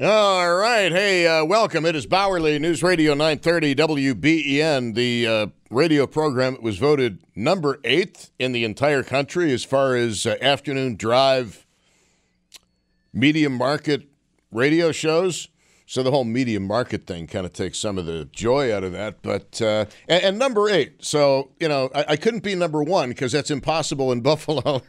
All right. Hey, uh, welcome. It is Bauerle News Radio 930 WBEN, the uh, radio program that was voted number eighth in the entire country as far as uh, afternoon drive medium market radio shows. So the whole media market thing kind of takes some of the joy out of that. But uh, and, and, number eight, so you know I, I couldn't be number one because that's impossible in Buffalo.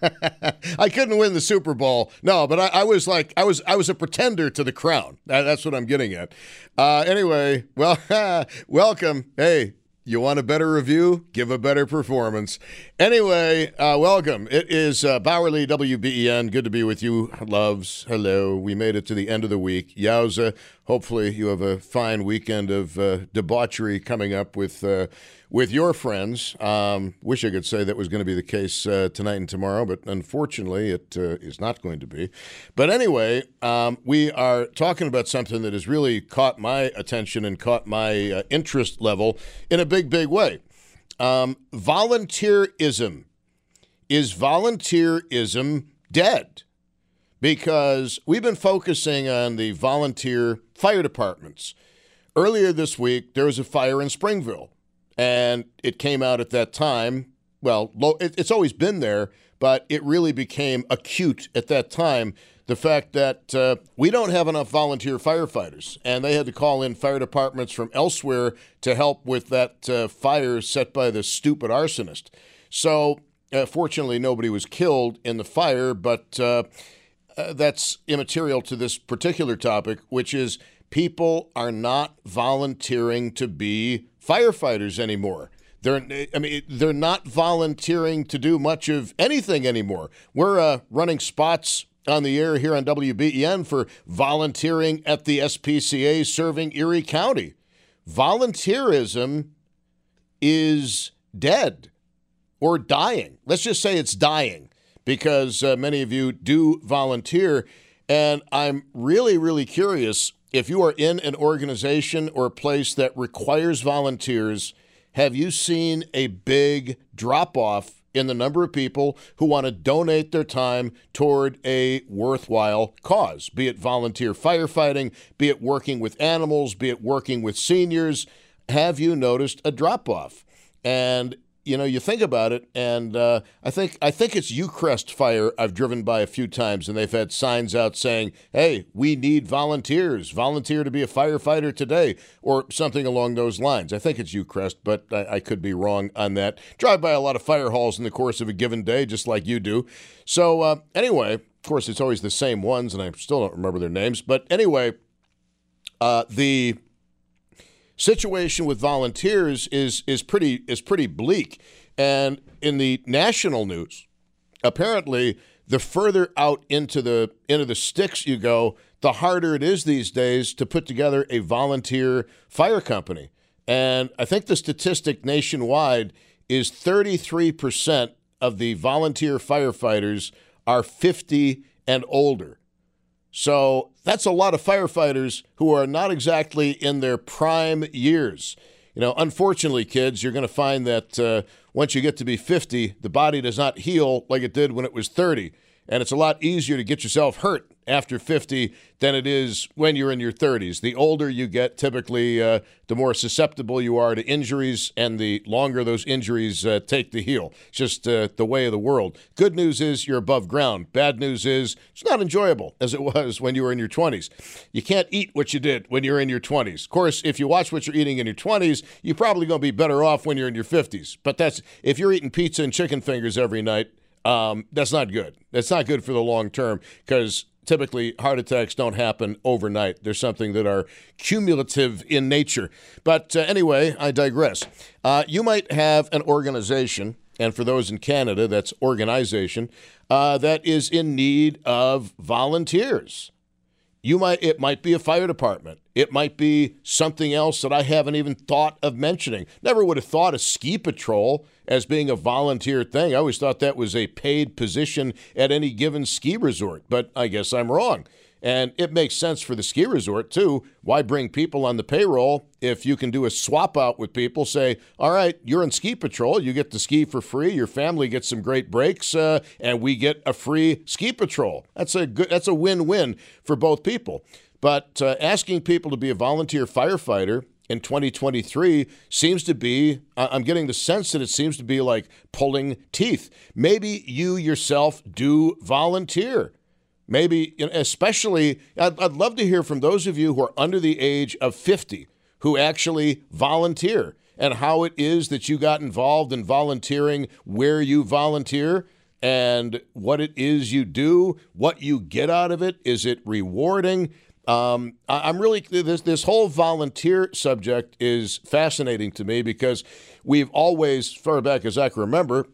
I couldn't win the Super Bowl. No, but I, I, was like I was I was a pretender to the crown. That, that's what I'm getting at. Uh, anyway, well, welcome. Hey, you want a better review? Give a better performance. Anyway, uh, welcome. It is uh, Bauerle WBEN. Good to be with you, loves. Hello. We made it to the end of the week. Yowza. Hopefully, you have a fine weekend of uh, debauchery coming up with uh, with your friends. Um, wish I could say that was going to be the case uh, tonight and tomorrow, but unfortunately, it uh, is not going to be. But anyway, um, we are talking about something that has really caught my attention and caught my uh, interest level in a big, big way. Um, volunteerism. Is volunteerism dead? Because we've been focusing on the volunteer fire departments. Earlier this week, there was a fire in Springville. And it came out at that time. Well, it's always been there, but it really became acute at that time. The fact that uh, we don't have enough volunteer firefighters, and they had to call in fire departments from elsewhere to help with that uh, fire set by the stupid arsonist. So, uh, fortunately, nobody was killed in the fire, but uh, uh, that's immaterial to this particular topic, which is people are not volunteering to be firefighters anymore. They're, I mean, they're not volunteering to do much of anything anymore. We're uh, running spots on the air here on WBEN for volunteering at the SPCA serving Erie County. Volunteerism is dead or dying. Let's just say it's dying because uh, many of you do volunteer. And I'm really, really curious if you are in an organization or a place that requires volunteers, have you seen a big drop off in the number of people who want to donate their time toward a worthwhile cause, be it volunteer firefighting, be it working with animals, be it working with seniors? Have you noticed a drop off? And you know, you think about it, and uh, I think I think it's U-Crest Fire I've driven by a few times, and they've had signs out saying, "Hey, we need volunteers. Volunteer to be a firefighter today," or something along those lines. I think it's U-Crest, but I, I could be wrong on that. Drive by a lot of fire halls in the course of a given day, just like you do. So uh, anyway, of course, it's always the same ones, and I still don't remember their names. But anyway, uh, the situation with volunteers is is pretty is pretty bleak. And in the national news, apparently the further out into the into the sticks you go, the harder it is these days to put together a volunteer fire company. And I think the statistic nationwide is 33% of the volunteer firefighters are 50 and older. So that's a lot of firefighters who are not exactly in their prime years. You know, unfortunately, kids, you're going to find that uh, once you get to be 50, the body does not heal like it did when it was 30. And it's a lot easier to get yourself hurt after 50 than it is when you're in your 30s. The older you get, typically, uh, the more susceptible you are to injuries, and the longer those injuries uh, take to heal. It's just uh, the way of the world. Good news is you're above ground. Bad news is it's not enjoyable as it was when you were in your 20s. You can't eat what you did when you're in your 20s. Of course, if you watch what you're eating in your 20s, you're probably going to be better off when you're in your 50s. But that's if you're eating pizza and chicken fingers every night, um, that's not good. That's not good for the long term because typically heart attacks don't happen overnight. They're something that are cumulative in nature. But uh, anyway, I digress. Uh, you might have an organization, and for those in Canada, that's organization, uh, that is in need of volunteers. You might it might be a fire department. It might be something else that I haven't even thought of mentioning. Never would have thought of ski patrol as being a volunteer thing. I always thought that was a paid position at any given ski resort, but I guess I'm wrong. And it makes sense for the ski resort too. Why bring people on the payroll if you can do a swap out with people? Say, all right, you're in ski patrol. You get to ski for free. Your family gets some great breaks, uh, and we get a free ski patrol. That's a good. That's a win-win for both people. but uh, asking people to be a volunteer firefighter in 2023 seems to be, I'm getting the sense that it seems to be like pulling teeth. Maybe you yourself do volunteer. Maybe, especially, I'd, I'd love to hear from those of you who are under the age of 50 who actually volunteer and how it is that you got involved in volunteering, where you volunteer, and what it is you do, what you get out of it. Is it rewarding? Um, I, am really this this whole volunteer subject is fascinating to me because we've always, far back as I can remember,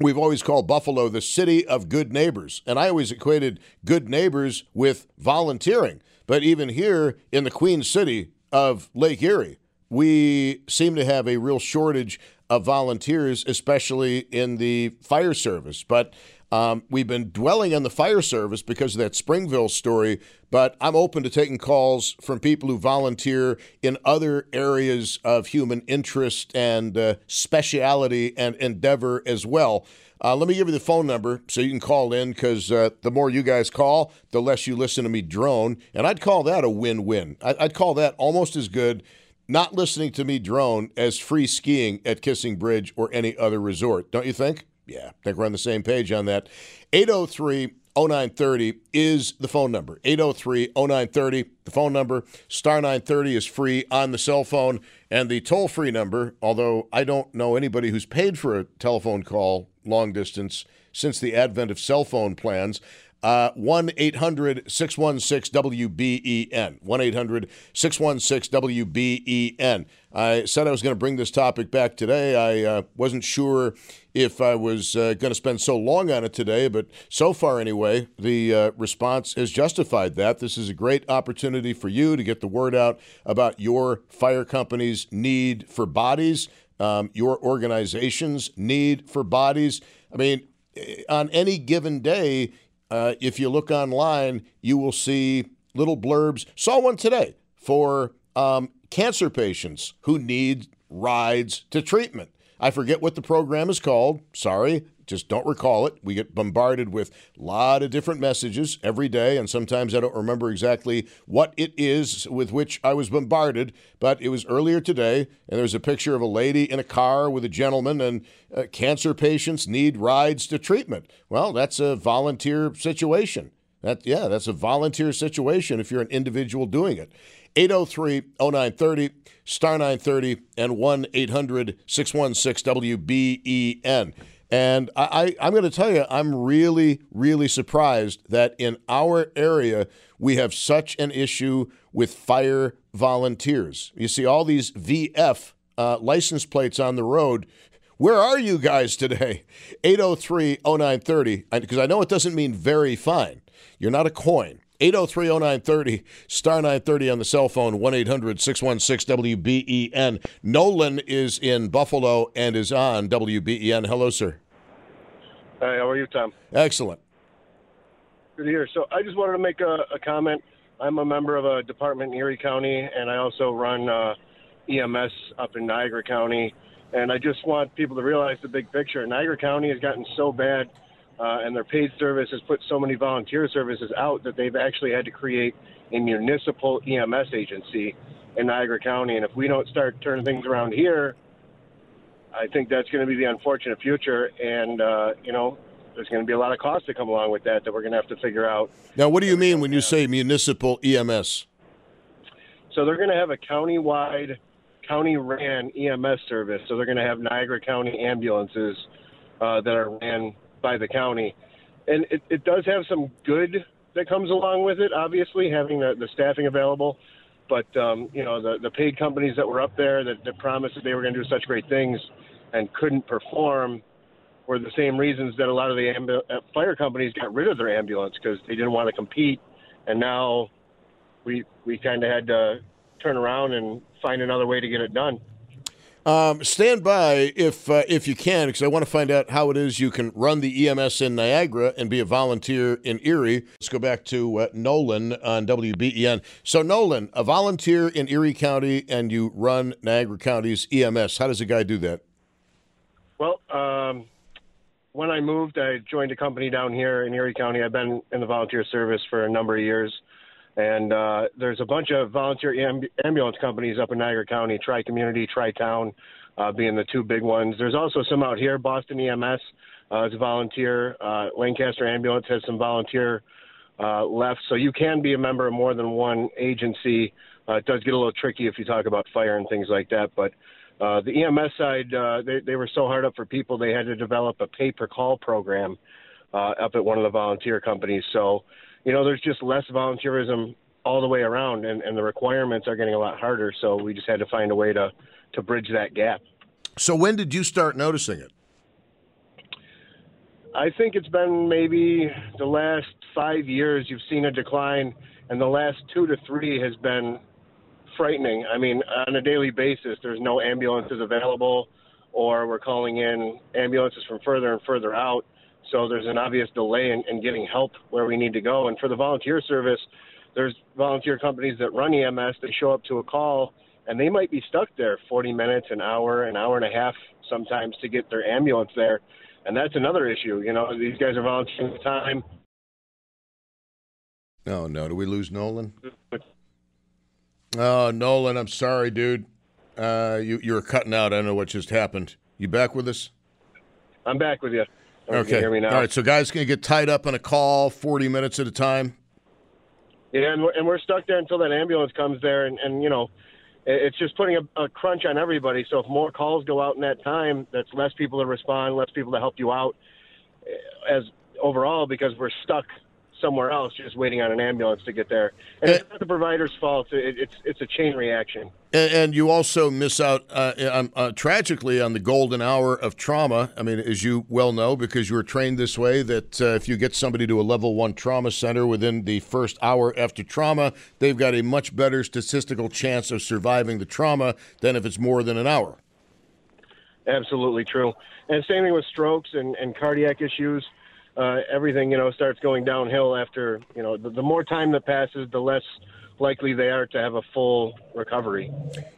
we've always called Buffalo the city of good neighbors, and I always equated good neighbors with volunteering. But even here in the Queen City of Lake Erie, we seem to have a real shortage of volunteers, especially in the fire service. But um, we've been dwelling on the fire service because of that Springville story, but I'm open to taking calls from people who volunteer in other areas of human interest and uh, speciality and endeavor as well. Uh, let me give you the phone number so you can call in because uh, the more you guys call, the less you listen to me drone. And I'd call that a win win. I'd call that almost as good not listening to me drone as free skiing at Kissing Bridge or any other resort. Don't you think? Yeah, I think we're on the same page on that. 803 0930 is the phone number. 803 0930, the phone number. Star 930 is free on the cell phone. And the toll free number, although I don't know anybody who's paid for a telephone call long distance since the advent of cell phone plans, 1 800 616 WBEN. 1 800 616 WBEN. I said I was going to bring this topic back today. I uh, wasn't sure if I was uh, going to spend so long on it today, but so far, anyway, the uh, response has justified that. This is a great opportunity for you to get the word out about your fire company's need for bodies, um, your organization's need for bodies. I mean, eh, on any given day, uh, if you look online, you will see little blurbs. Saw one today for um, cancer patients who need rides to treatment. I forget what the program is called. Sorry, just don't recall it. We get bombarded with a lot of different messages every day, and sometimes I don't remember exactly what it is with which I was bombarded. But it was earlier today, and there's a picture of a lady in a car with a gentleman, and uh, cancer patients need rides to treatment. Well, that's a volunteer situation. That yeah, that's a volunteer situation if you're an individual doing it. 803 0930, star 930, and 1 800 616 WBEN. And I, I, am going to tell you, I'm really, really surprised that in our area, we have such an issue with fire volunteers. You see all these VF uh, license plates on the road. Where are you guys today? 803 0930, because I know it doesn't mean very fine. You're not a coin. 803 0930, star 930 on the cell phone, 1 800 616 WBEN. Nolan is in Buffalo and is on WBEN. Hello, sir. Hi, how are you, Tom? Excellent. Good to hear. So I just wanted to make a, a comment. I'm a member of a department in Erie County, and I also run uh, EMS up in Niagara County. And I just want people to realize the big picture. Niagara County has gotten so bad, uh, and their paid service has put so many volunteer services out that they've actually had to create a municipal EMS agency in Niagara County. And if we don't start turning things around here, I think that's going to be the unfortunate future, and uh, you know, there's going to be a lot of costs that come along with that that we're going to have to figure out. Now, what do you mean when you say municipal EMS? So they're going to have a county-wide, county-ran EMS service. So they're going to have Niagara County ambulances uh, that are ran by the county, and it, it does have some good that comes along with it. Obviously, having the, the staffing available. But um, you know, the the paid companies that were up there that, that promised that they were going to do such great things and couldn't perform were the same reasons that a lot of the ambu- uh, fire companies got rid of their ambulance because they didn't want to compete, and now we we kind of had to turn around and find another way to get it done. Um, stand by if uh, if you can, because I want to find out how it is you can run the EMS in Niagara and be a volunteer in Erie. Let's go back to uh, Nolan on WBEN. So, Nolan, a volunteer in Erie County, and you run Niagara County's EMS. How does a guy do that? Well, um, when I moved, I joined a company down here in Erie County. I've been in the volunteer service for a number of years. And uh, there's a bunch of volunteer amb- ambulance companies up in Niagara County, Tri Community, Tri Town, uh, being the two big ones. There's also some out here. Boston EMS uh, is a volunteer. Uh, Lancaster Ambulance has some volunteer uh, left. So you can be a member of more than one agency. Uh, it does get a little tricky if you talk about fire and things like that. But uh, the EMS side, uh, they, they were so hard up for people, they had to develop a pay per call program uh, up at one of the volunteer companies. So, you know, there's just less volunteerism all the way around, and, and the requirements are getting a lot harder. So we just had to find a way to, to bridge that gap. So when did you start noticing it? I think it's been maybe the last five years you've seen a decline, and the last two to three has been frightening. I mean, on a daily basis, there's no ambulances available, or we're calling in ambulances from further and further out. So there's an obvious delay in, in getting help where we need to go. And for the volunteer service, there's volunteer companies that run EMS. They show up to a call, and they might be stuck there 40 minutes, an hour, an hour and a half sometimes to get their ambulance there and that's another issue. You know, these guys are volunteering time. Oh no! Do we lose Nolan? Oh, Nolan, I'm sorry, dude. Uh, you you were cutting out. I don't know what just happened. You back with us? I'm back with you. Okay. You All right. So guys can get tied up on a call 40 minutes at a time. Yeah, and we're, and we're stuck there until that ambulance comes there, and, and you know, it's just putting a, a, crunch on everybody. So if more calls go out in that time, that's less people to respond, less people to help you out eh, as overall because we're stuck somewhere else just waiting on an ambulance to get there. And it's not the provider's fault. It, it's it's a chain reaction. And, and you also miss out uh, um, uh, tragically on the golden hour of trauma. I mean, as you well know, because you were trained this way, that uh, if you get somebody to a level one trauma center within the first hour after trauma, they've got a much better statistical chance of surviving the trauma than if it's more than an hour. Absolutely true. And same thing with strokes and, and cardiac issues uh, everything you know starts going downhill after you know the, the more time that passes, the less likely they are to have a full recovery.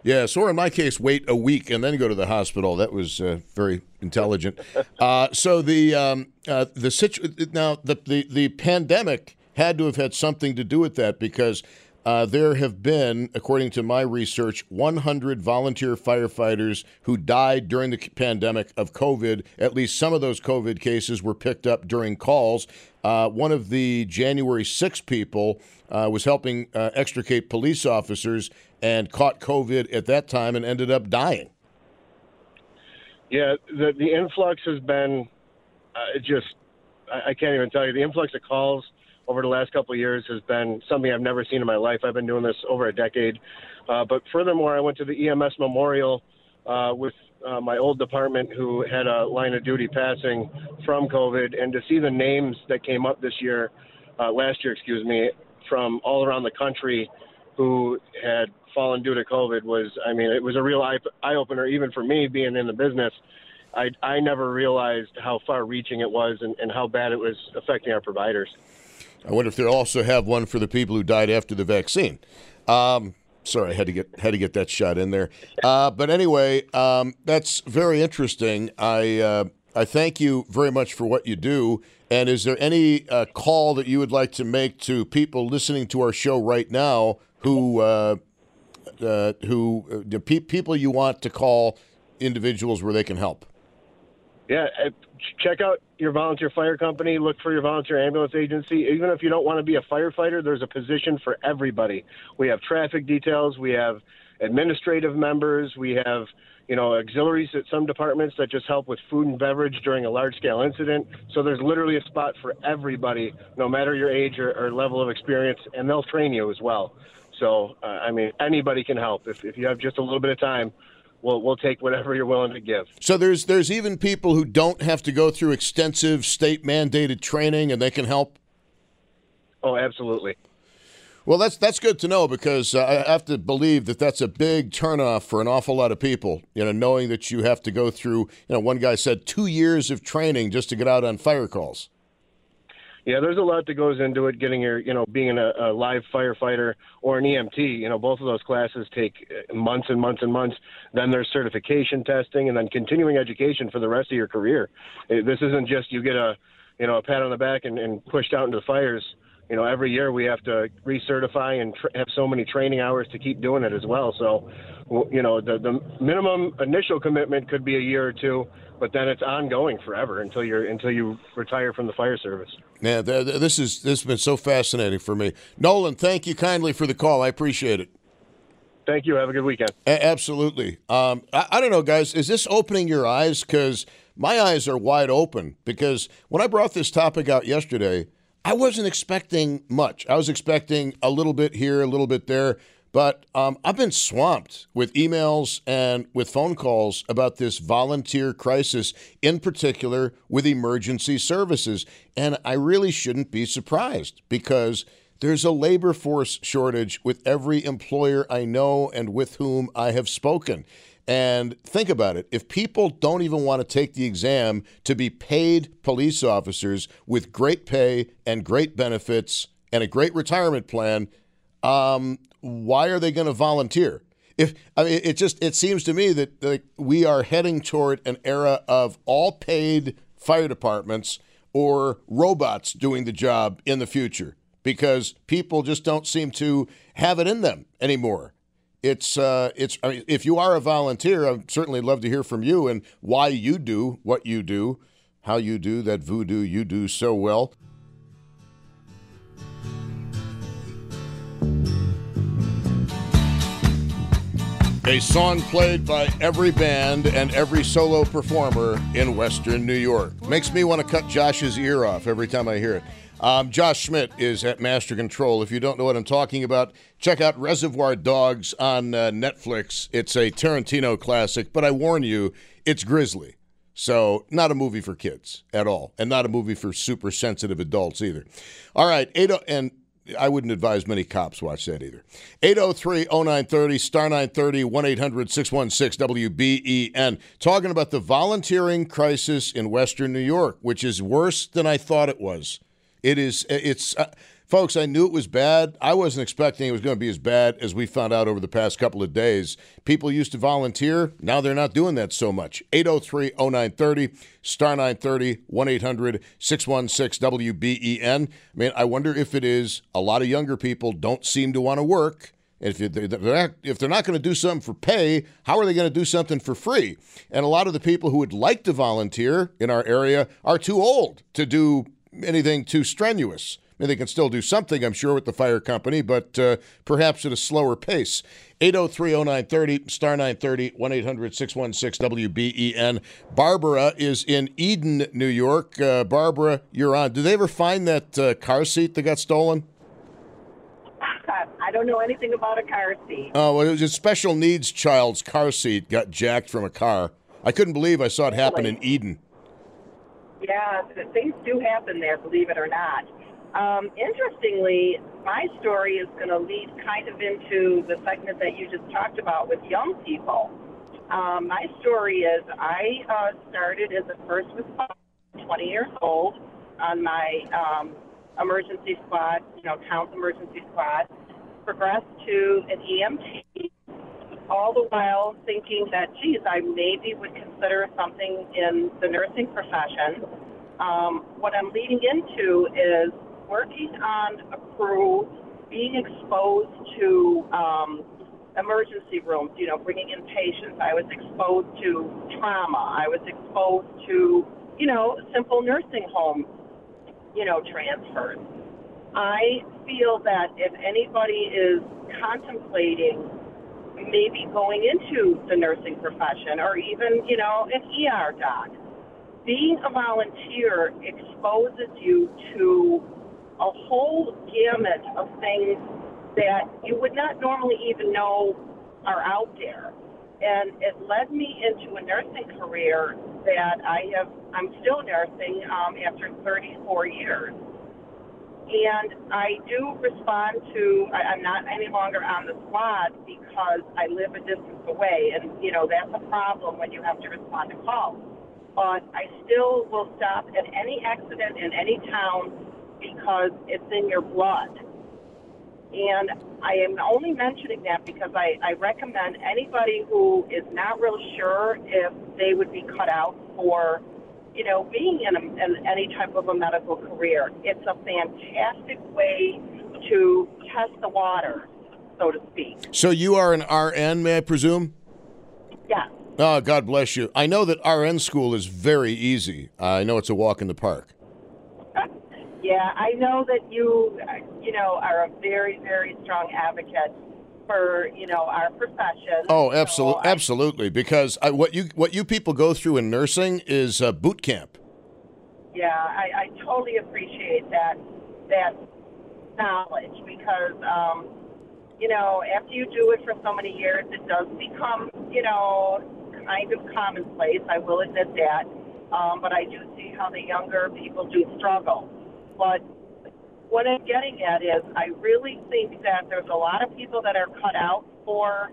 Yes, or in my case, wait a week and then go to the hospital. That was uh, very intelligent. uh, so the um, uh, the situ- now the, the the pandemic had to have had something to do with that because uh, there have been, according to my research, 100 volunteer firefighters who died during the pandemic of COVID. At least some of those COVID cases were picked up during calls. Uh, one of the January 6 people uh, was helping uh, extricate police officers and caught COVID at that time and ended up dying. Yeah, the, the influx has been uh, just, I, I can't even tell you, the influx of calls over the last couple of years has been something I've never seen in my life. I've been doing this over a decade. Uh, but furthermore, I went to the EMS memorial uh, with uh, my old department who had a line of duty passing from COVID, and to see the names that came up this year, uh, last year, excuse me, from all around the country who had fallen due to COVID was, I mean, it was a real eye, eye opener, even for me being in the business. I, I never realized how far reaching it was and, and how bad it was affecting our providers. I wonder if they'll also have one for the people who died after the vaccine. Um, sorry, I had to get had to get that shot in there. Uh, but anyway, um, that's very interesting. I uh, I thank you very much for what you do. And is there any uh, call that you would like to make to people listening to our show right now who uh, uh, who uh, people you want to call individuals where they can help? Yeah, check out your volunteer fire company. Look for your volunteer ambulance agency. Even if you don't want to be a firefighter, there's a position for everybody. We have traffic details. We have administrative members. We have you know auxiliaries at some departments that just help with food and beverage during a large scale incident. So there's literally a spot for everybody, no matter your age or, or level of experience, and they'll train you as well. So uh, I mean, anybody can help if if you have just a little bit of time we'll we'll take whatever you're willing to give. So there's there's even people who don't have to go through extensive state mandated training, and they can help. Oh, absolutely. Well, that's that's good to know because uh, I have to believe that that's a big turnoff for an awful lot of people. You know, knowing that you have to go through. You know, one guy said two years of training just to get out on fire calls. Yeah, there's a lot that goes into it. Getting your, you know, being a, a live firefighter or an EMT. You know, both of those classes take uh, months and months and months. Then there's certification testing, and then continuing education for the rest of your career. This isn't just you get a, you know, a pat on the back and, and pushed out into the fires. You know, every year we have to recertify and tr- have so many training hours to keep doing it as well. So, you know, the the minimum initial commitment could be a year or two, but then it's ongoing forever until you're until you retire from the fire service. Yeah, this is this has been so fascinating for me. Nolan, thank you kindly for the call. I appreciate it. Thank you. Have a good weekend. A- absolutely. Um, I, I don't know, guys. Is this opening your eyes? Because my eyes are wide open. Because when I brought this topic out yesterday, I wasn't expecting much. I was expecting a little bit here, a little bit there. But um, I've been swamped with emails and with phone calls about this volunteer crisis, in particular with emergency services. And I really shouldn't be surprised because there's a labor force shortage with every employer I know and with whom I have spoken. And think about it if people don't even want to take the exam to be paid police officers with great pay and great benefits and a great retirement plan, um, why are they going to volunteer? If I mean, it just it seems to me that like, we are heading toward an era of all paid fire departments or robots doing the job in the future because people just don't seem to have it in them anymore. It's uh, it's I mean, if you are a volunteer, I'd certainly love to hear from you and why you do what you do, how you do that voodoo you do so well. A song played by every band and every solo performer in Western New York. Makes me want to cut Josh's ear off every time I hear it. Um, Josh Schmidt is at Master Control. If you don't know what I'm talking about, check out Reservoir Dogs on uh, Netflix. It's a Tarantino classic, but I warn you, it's grisly. So, not a movie for kids at all, and not a movie for super sensitive adults either. All right, eight, and I wouldn't advise many cops watch that either. 803 0930, star 930, 1 800 616 WBEN. Talking about the volunteering crisis in Western New York, which is worse than I thought it was. It is, it's, uh, folks, I knew it was bad. I wasn't expecting it was going to be as bad as we found out over the past couple of days. People used to volunteer. Now they're not doing that so much. 803 0930, star 930, 1 800 616 WBEN. I mean, I wonder if it is a lot of younger people don't seem to want to work. If they're not going to do something for pay, how are they going to do something for free? And a lot of the people who would like to volunteer in our area are too old to do anything too strenuous. I mean, they can still do something, I'm sure, with the fire company, but uh, perhaps at a slower pace. 803-0930, star 930, 1-800-616-WBEN. Barbara is in Eden, New York. Uh, Barbara, you're on. Did they ever find that uh, car seat that got stolen? I don't know anything about a car seat. Oh, well, it was a special needs child's car seat got jacked from a car. I couldn't believe I saw it happen in Eden. Yeah, things do happen there, believe it or not. Um, interestingly, my story is going to lead kind of into the segment that you just talked about with young people. Um, my story is I uh, started as a first responder, 20 years old, on my um, emergency squad, you know, town's emergency squad, progressed to an EMT, all the while thinking that, geez, I maybe would consider something in the nursing profession. Um, what I'm leading into is working on a crew, being exposed to um, emergency rooms, you know, bringing in patients. I was exposed to trauma. I was exposed to, you know, simple nursing home, you know, transfers. I feel that if anybody is contemplating maybe going into the nursing profession or even, you know, an ER doc, being a volunteer exposes you to a whole gamut of things that you would not normally even know are out there. And it led me into a nursing career that I have, I'm still nursing um, after 34 years. And I do respond to, I, I'm not any longer on the squad because I live a distance away. And, you know, that's a problem when you have to respond to calls. But I still will stop at any accident in any town because it's in your blood. And I am only mentioning that because I, I recommend anybody who is not real sure if they would be cut out for you know, being in, a, in any type of a medical career. It's a fantastic way to test the water, so to speak. So you are an RN, may I presume? Yes. Oh, God bless you. I know that RN school is very easy. I know it's a walk in the park. yeah, I know that you, uh, you know, are a very, very strong advocate for you know our profession. Oh, absolutely, so absolutely. Because I, what you what you people go through in nursing is uh, boot camp. Yeah, I, I totally appreciate that that knowledge because um, you know after you do it for so many years, it does become you know kind of commonplace. I will admit that, um, but I do see how the younger people do struggle. But what I'm getting at is I really think that there's a lot of people that are cut out for,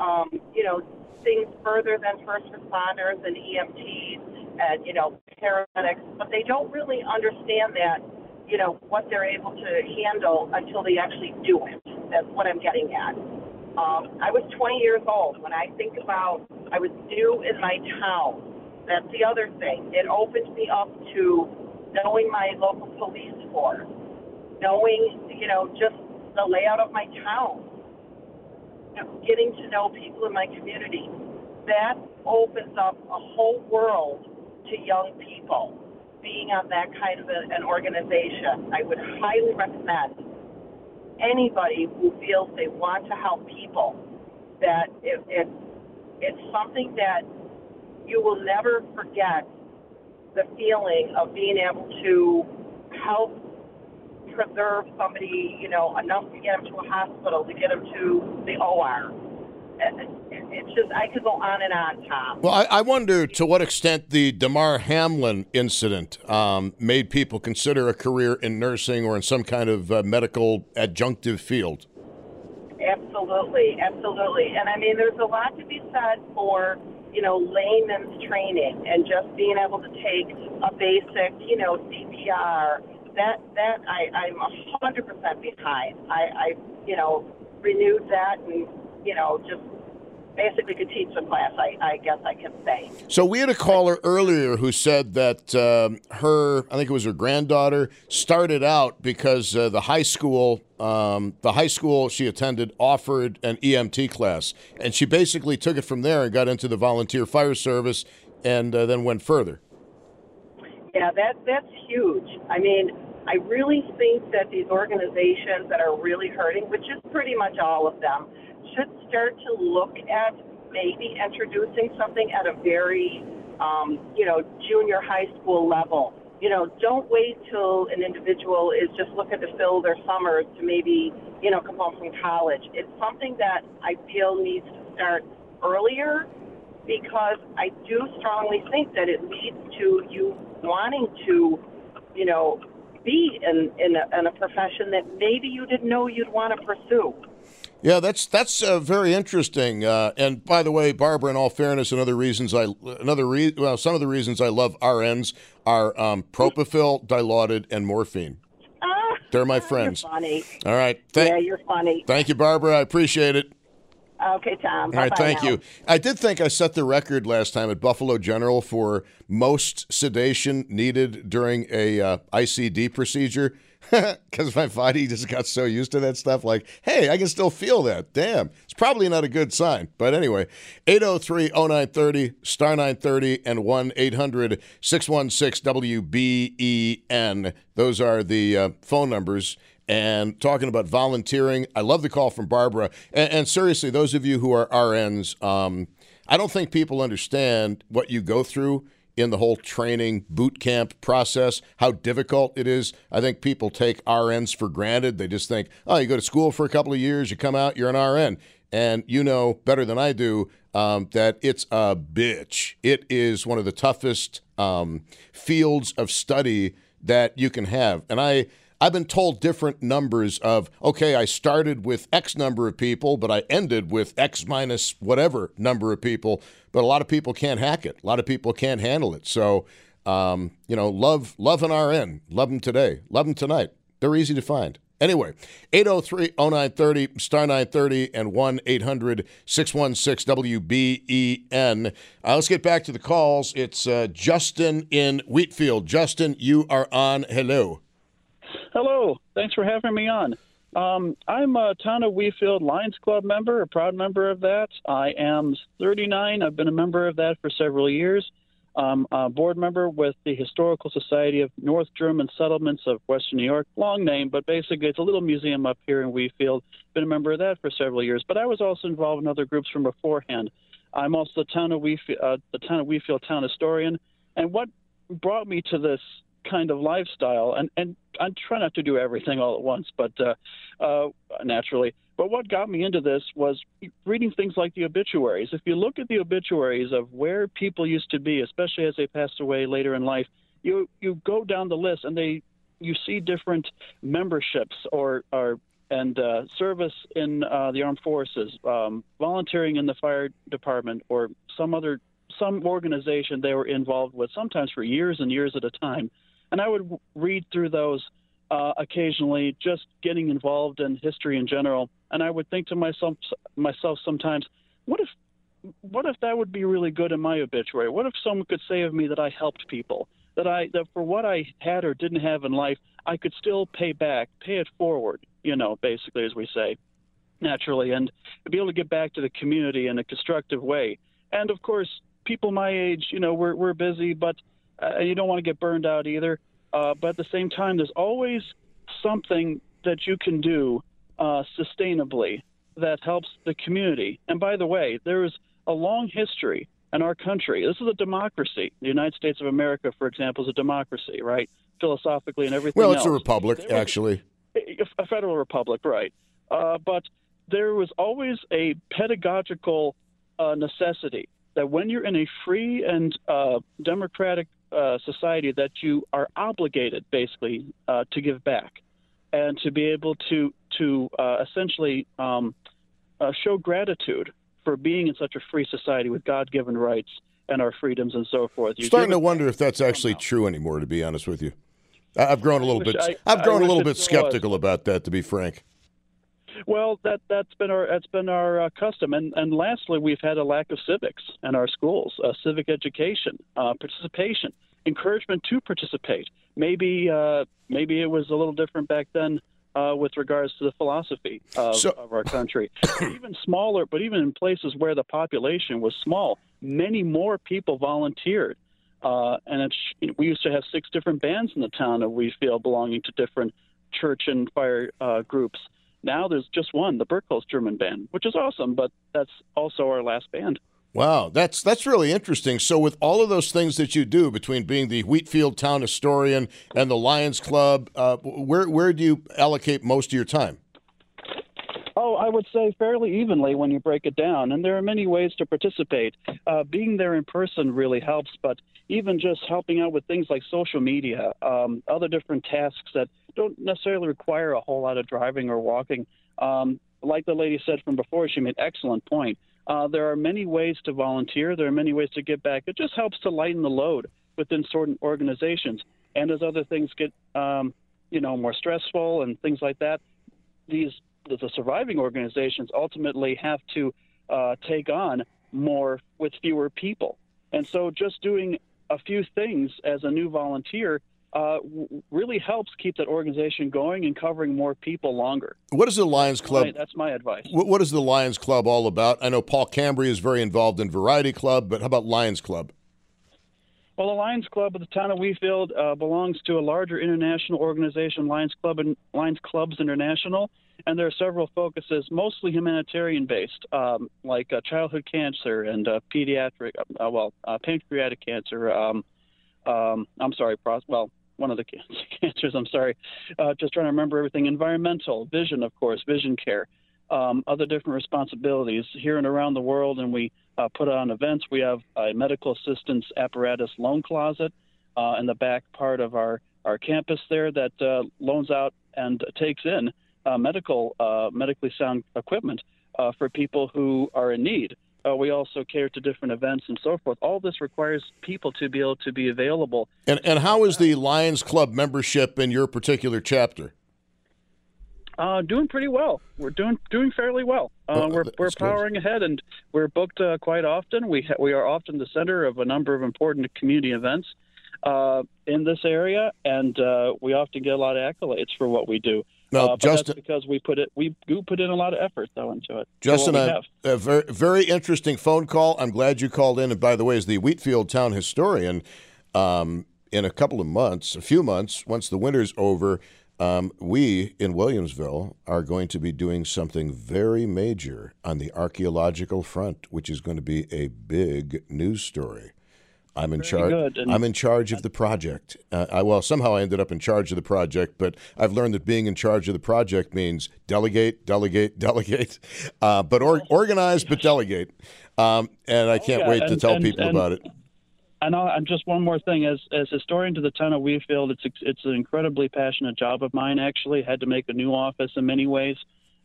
um, you know, things further than first responders and EMTs and, you know, paramedics, but they don't really understand that, you know, what they're able to handle until they actually do it. That's what I'm getting at. Um, I was 20 years old. When I think about, I was new in my town. That's the other thing. It opened me up to knowing my local police force knowing, you know, just the layout of my town, you know, getting to know people in my community. That opens up a whole world to young people being on that kind of a, an organization. I would highly recommend anybody who feels they want to help people that it, it, it's something that you will never forget the feeling of being able to help preserve somebody, you know, enough to get them to a hospital, to get them to the OR. It's just, I could go on and on, Tom. Well, I, I wonder to what extent the Damar Hamlin incident um, made people consider a career in nursing or in some kind of uh, medical adjunctive field. Absolutely, absolutely. And I mean, there's a lot to be said for, you know, layman's training and just being able to take a basic, you know, CPR that that I I'm a hundred percent behind. I I you know renewed that and you know just basically could teach the class. I, I guess I can say. So we had a caller earlier who said that um, her I think it was her granddaughter started out because uh, the high school um, the high school she attended offered an EMT class, and she basically took it from there and got into the volunteer fire service, and uh, then went further. Yeah, that that's huge. I mean, I really think that these organizations that are really hurting, which is pretty much all of them, should start to look at maybe introducing something at a very, um, you know, junior high school level. You know, don't wait till an individual is just looking to fill their summers to maybe, you know, come home from college. It's something that I feel needs to start earlier because I do strongly think that it leads to you wanting to, you know, be in in a, in a profession that maybe you didn't know you'd want to pursue. Yeah, that's that's uh, very interesting. Uh, and by the way, Barbara, in all fairness, another reasons I another re- well, some of the reasons I love RNs are um, propofol, dilaudid, and morphine. Ah, They're my friends. funny. All right. Thank, yeah, you're funny. Thank you, Barbara. I appreciate it. Okay, Tom. All right, thank now. you. I did think I set the record last time at Buffalo General for most sedation needed during a uh, ICD procedure because my body just got so used to that stuff. Like, hey, I can still feel that. Damn, it's probably not a good sign. But anyway, 803 0930, star 930, and 1 800 616 WBEN. Those are the uh, phone numbers and talking about volunteering. I love the call from Barbara. And, and seriously, those of you who are RNs, um, I don't think people understand what you go through in the whole training boot camp process, how difficult it is. I think people take RNs for granted. They just think, oh, you go to school for a couple of years, you come out, you're an RN. And you know better than I do um, that it's a bitch. It is one of the toughest um, fields of study that you can have. And I, I've been told different numbers of, okay, I started with X number of people, but I ended with X minus whatever number of people. But a lot of people can't hack it. A lot of people can't handle it. So, um, you know, love, love an RN. Love them today. Love them tonight. They're easy to find. Anyway, 803 0930, star 930, and 1 800 616 WBEN. Uh, let's get back to the calls. It's uh, Justin in Wheatfield. Justin, you are on. Hello. Thanks for having me on. Um, I'm a Town of Wheatfield Lions Club member, a proud member of that. I am 39. I've been a member of that for several years. I'm a board member with the Historical Society of North German Settlements of Western New York. Long name, but basically it's a little museum up here in Wheatfield. Been a member of that for several years, but I was also involved in other groups from beforehand. I'm also the town of Wheatfield, uh, the town of Wheatfield town historian. And what brought me to this kind of lifestyle, and and I try not to do everything all at once, but uh, uh, naturally. But what got me into this was reading things like the obituaries. If you look at the obituaries of where people used to be, especially as they passed away later in life, you you go down the list and they you see different memberships or or and uh, service in uh, the armed forces, um, volunteering in the fire department, or some other some organization they were involved with, sometimes for years and years at a time. And I would read through those uh, occasionally, just getting involved in history in general. And I would think to myself, myself sometimes, what if, what if that would be really good in my obituary? What if someone could say of me that I helped people, that I, that for what I had or didn't have in life, I could still pay back, pay it forward. You know, basically, as we say, naturally, and be able to get back to the community in a constructive way. And of course, people my age, you know, we're we're busy, but uh, you don't want to get burned out either. Uh, but at the same time, there's always something that you can do uh, sustainably that helps the community. And by the way, there is a long history in our country. This is a democracy. The United States of America, for example, is a democracy, right? Philosophically and everything. Well, it's else. a republic, actually. A federal republic, right? Uh, but there was always a pedagogical uh, necessity that when you're in a free and uh, democratic uh, society that you are obligated basically uh, to give back and to be able to to uh, essentially um, uh, show gratitude for being in such a free society with God-given rights and our freedoms and so forth. You're starting to wonder if that's actually true anymore. To be honest with you, I've grown a little bit. I, have grown a little bit skeptical was. about that. To be frank. Well, that that's been our that's been our uh, custom, and and lastly, we've had a lack of civics in our schools, uh, civic education, uh, participation, encouragement to participate. Maybe uh, maybe it was a little different back then uh, with regards to the philosophy of, so, of our country. even smaller, but even in places where the population was small, many more people volunteered. Uh, and it's, you know, we used to have six different bands in the town that we feel belonging to different church and fire uh, groups. Now there's just one, the Bergholz German Band, which is awesome, but that's also our last band. Wow, that's that's really interesting. So, with all of those things that you do between being the Wheatfield Town Historian and the Lions Club, uh, where where do you allocate most of your time? Oh, I would say fairly evenly when you break it down. And there are many ways to participate. Uh, being there in person really helps, but even just helping out with things like social media, um, other different tasks that don't necessarily require a whole lot of driving or walking. Um, like the lady said from before, she made excellent point. Uh, there are many ways to volunteer. There are many ways to give back. It just helps to lighten the load within certain organizations. And as other things get, um, you know, more stressful and things like that, these the surviving organizations ultimately have to uh, take on more with fewer people. And so just doing a few things as a new volunteer uh, really helps keep that organization going and covering more people longer. What is the Lions Club? That's my, that's my advice. What, what is the Lions Club all about? I know Paul Cambria is very involved in Variety Club, but how about Lions Club? Well, the Lions Club of the town of Wheatfield uh, belongs to a larger international organization, Lions Club and Lions Clubs International, and there are several focuses, mostly humanitarian based, um, like uh, childhood cancer and uh, pediatric, uh, well, uh, pancreatic cancer. Um, um, I'm sorry, pros- well, one of the cancers. I'm sorry, uh, just trying to remember everything. Environmental, vision, of course, vision care, um, other different responsibilities here and around the world, and we uh, put on events. We have a medical assistance apparatus loan closet uh, in the back part of our, our campus there that uh, loans out and takes in uh, medical uh, medically sound equipment for people who are in need. We also cater to different events and so forth. All this requires people to be able to be available. And and how is the Lions Club membership in your particular chapter? Uh, doing pretty well. We're doing doing fairly well. Uh, Oh, we're we're good. powering ahead, and we're booked uh, quite often. We ha- we are often the center of a number of important community events uh, in this area, and uh, we often get a lot of accolades for what we do. Now, uh, Justin- because we put it we do put in a lot of effort though into it. Justin, a, a very, very interesting phone call. I'm glad you called in. And by the way, as the Wheatfield town historian, um, in a couple of months, a few months, once the winter's over, um, we in Williamsville are going to be doing something very major on the archaeological front, which is going to be a big news story. I'm in charge. I'm in charge of the project. Uh, I, well, somehow I ended up in charge of the project, but I've learned that being in charge of the project means delegate, delegate, delegate, uh, but or, organize, but delegate. Um, and I can't yeah, wait to and- tell and- people and- about it. And, I'll, and just one more thing, as as historian to the town of Wheatfield, it's it's an incredibly passionate job of mine. Actually, had to make a new office in many ways,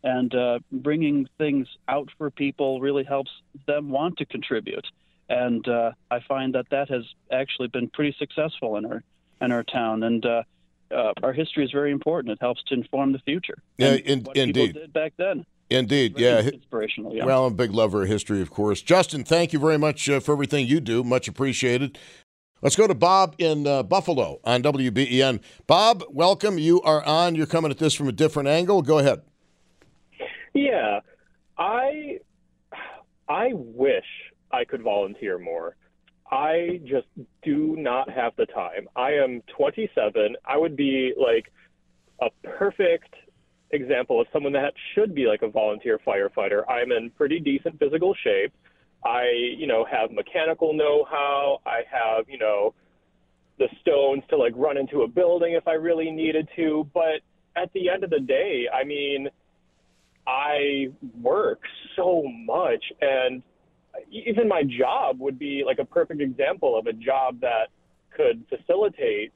and uh, bringing things out for people really helps them want to contribute. And uh, I find that that has actually been pretty successful in our in our town. And uh, uh, our history is very important. It helps to inform the future. Yeah, And in- what indeed. people did back then. Indeed, yeah. inspirational. Yeah. Well, I'm a big lover of history, of course. Justin, thank you very much uh, for everything you do. Much appreciated. Let's go to Bob in uh, Buffalo on WBEN. Bob, welcome. You are on. You're coming at this from a different angle. Go ahead. Yeah, I I wish I could volunteer more. I just do not have the time. I am 27. I would be like a perfect example of someone that should be like a volunteer firefighter. I'm in pretty decent physical shape. I, you know, have mechanical know-how. I have, you know, the stones to like run into a building if I really needed to. But at the end of the day, I mean, I work so much, and even my job would be like a perfect example of a job that could facilitate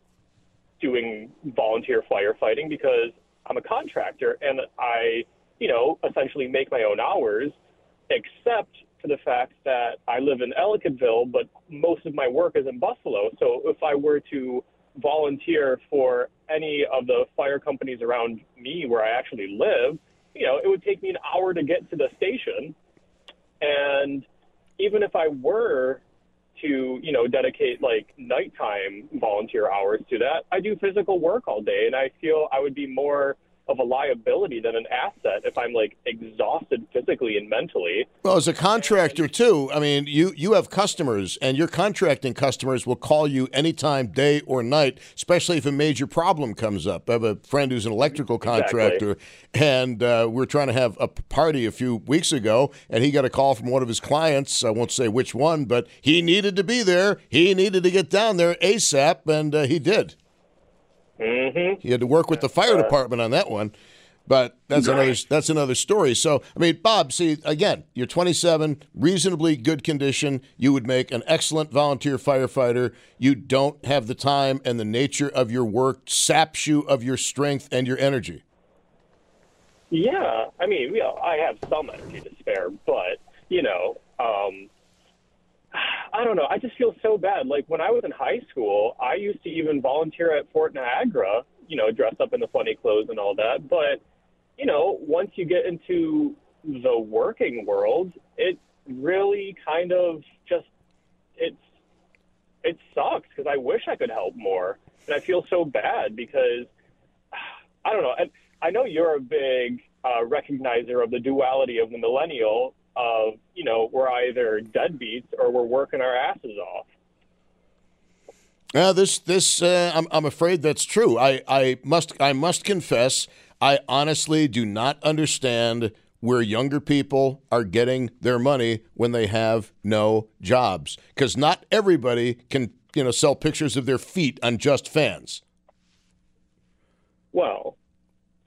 doing volunteer firefighting because I'm a contractor and I, you know, essentially make my own hours, except for the fact that I live in Ellicottville, but most of my work is in Buffalo. So if I were to volunteer for any of the fire companies around me where I actually live, you know, it would take me an hour to get to the station. And even if I were to, you know, dedicate like nighttime volunteer hours to that, I do physical work all day. And I feel I would be more of a liability than an asset if I'm like exhausted physically and mentally. Well, as a contractor too, I mean, you you have customers, and your contracting customers will call you anytime, day or night, especially if a major problem comes up. I have a friend who's an electrical contractor, and uh, we were trying to have a party a few weeks ago, and he got a call from one of his clients. I won't say which one, but he needed to be there. He needed to get down there ASAP, and uh, he did. Mm-hmm. He had to work with the fire department on that one. But that's another that's another story. So I mean, Bob, see again, you're 27, reasonably good condition. You would make an excellent volunteer firefighter. You don't have the time, and the nature of your work saps you of your strength and your energy. Yeah, I mean, you know, I have some energy to spare, but you know, um, I don't know. I just feel so bad. Like when I was in high school, I used to even volunteer at Fort Niagara, you know, dressed up in the funny clothes and all that. But you know, once you get into the working world, it really kind of just it's it sucks because I wish I could help more, and I feel so bad because I don't know. And I know you're a big uh, recognizer of the duality of the millennial. Of you know, we're either deadbeats or we're working our asses off. Uh, this this uh, I'm I'm afraid that's true. I, I must I must confess I honestly do not understand where younger people are getting their money when they have no jobs because not everybody can you know sell pictures of their feet on Just Fans. Well,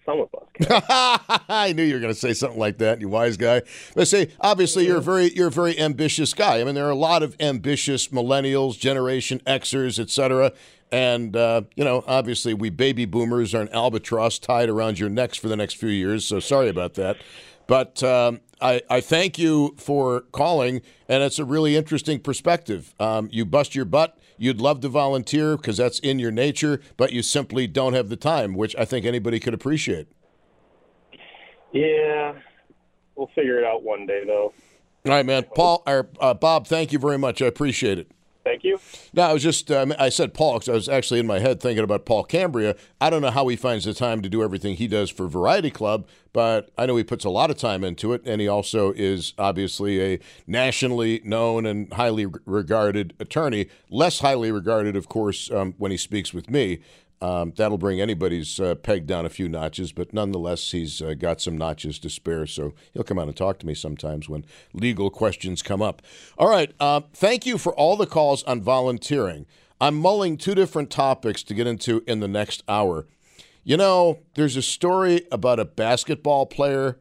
some of us can. I knew you were going to say something like that, you wise guy. But say, obviously, you're a very you're a very ambitious guy. I mean, there are a lot of ambitious millennials, Generation Xers, et cetera. And uh, you know, obviously, we baby boomers are an albatross tied around your necks for the next few years. So sorry about that. But um, I, I thank you for calling, and it's a really interesting perspective. Um, you bust your butt. You'd love to volunteer because that's in your nature, but you simply don't have the time, which I think anybody could appreciate. Yeah, we'll figure it out one day, though. All right, man. Paul or uh, Bob, thank you very much. I appreciate it. Thank you. No, I was just, um, I said Paul because I was actually in my head thinking about Paul Cambria. I don't know how he finds the time to do everything he does for Variety Club, but I know he puts a lot of time into it. And he also is obviously a nationally known and highly regarded attorney. Less highly regarded, of course, um, when he speaks with me. Um, that'll bring anybody's uh, peg down a few notches, but nonetheless, he's uh, got some notches to spare. So he'll come out and talk to me sometimes when legal questions come up. All right. Uh, thank you for all the calls on volunteering. I'm mulling two different topics to get into in the next hour. You know, there's a story about a basketball player.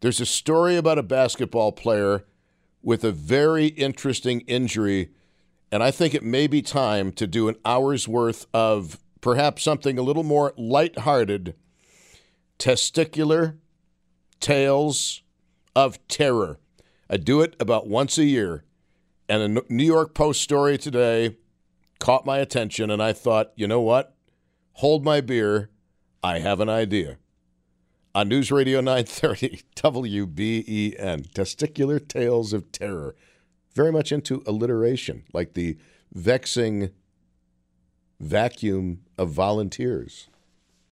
There's a story about a basketball player with a very interesting injury. And I think it may be time to do an hour's worth of perhaps something a little more light-hearted, testicular tales of terror. I do it about once a year. And a New York Post story today caught my attention, and I thought, you know what? Hold my beer. I have an idea. On News Radio 930, WBEN, Testicular Tales of Terror. Very much into alliteration, like the vexing vacuum of volunteers.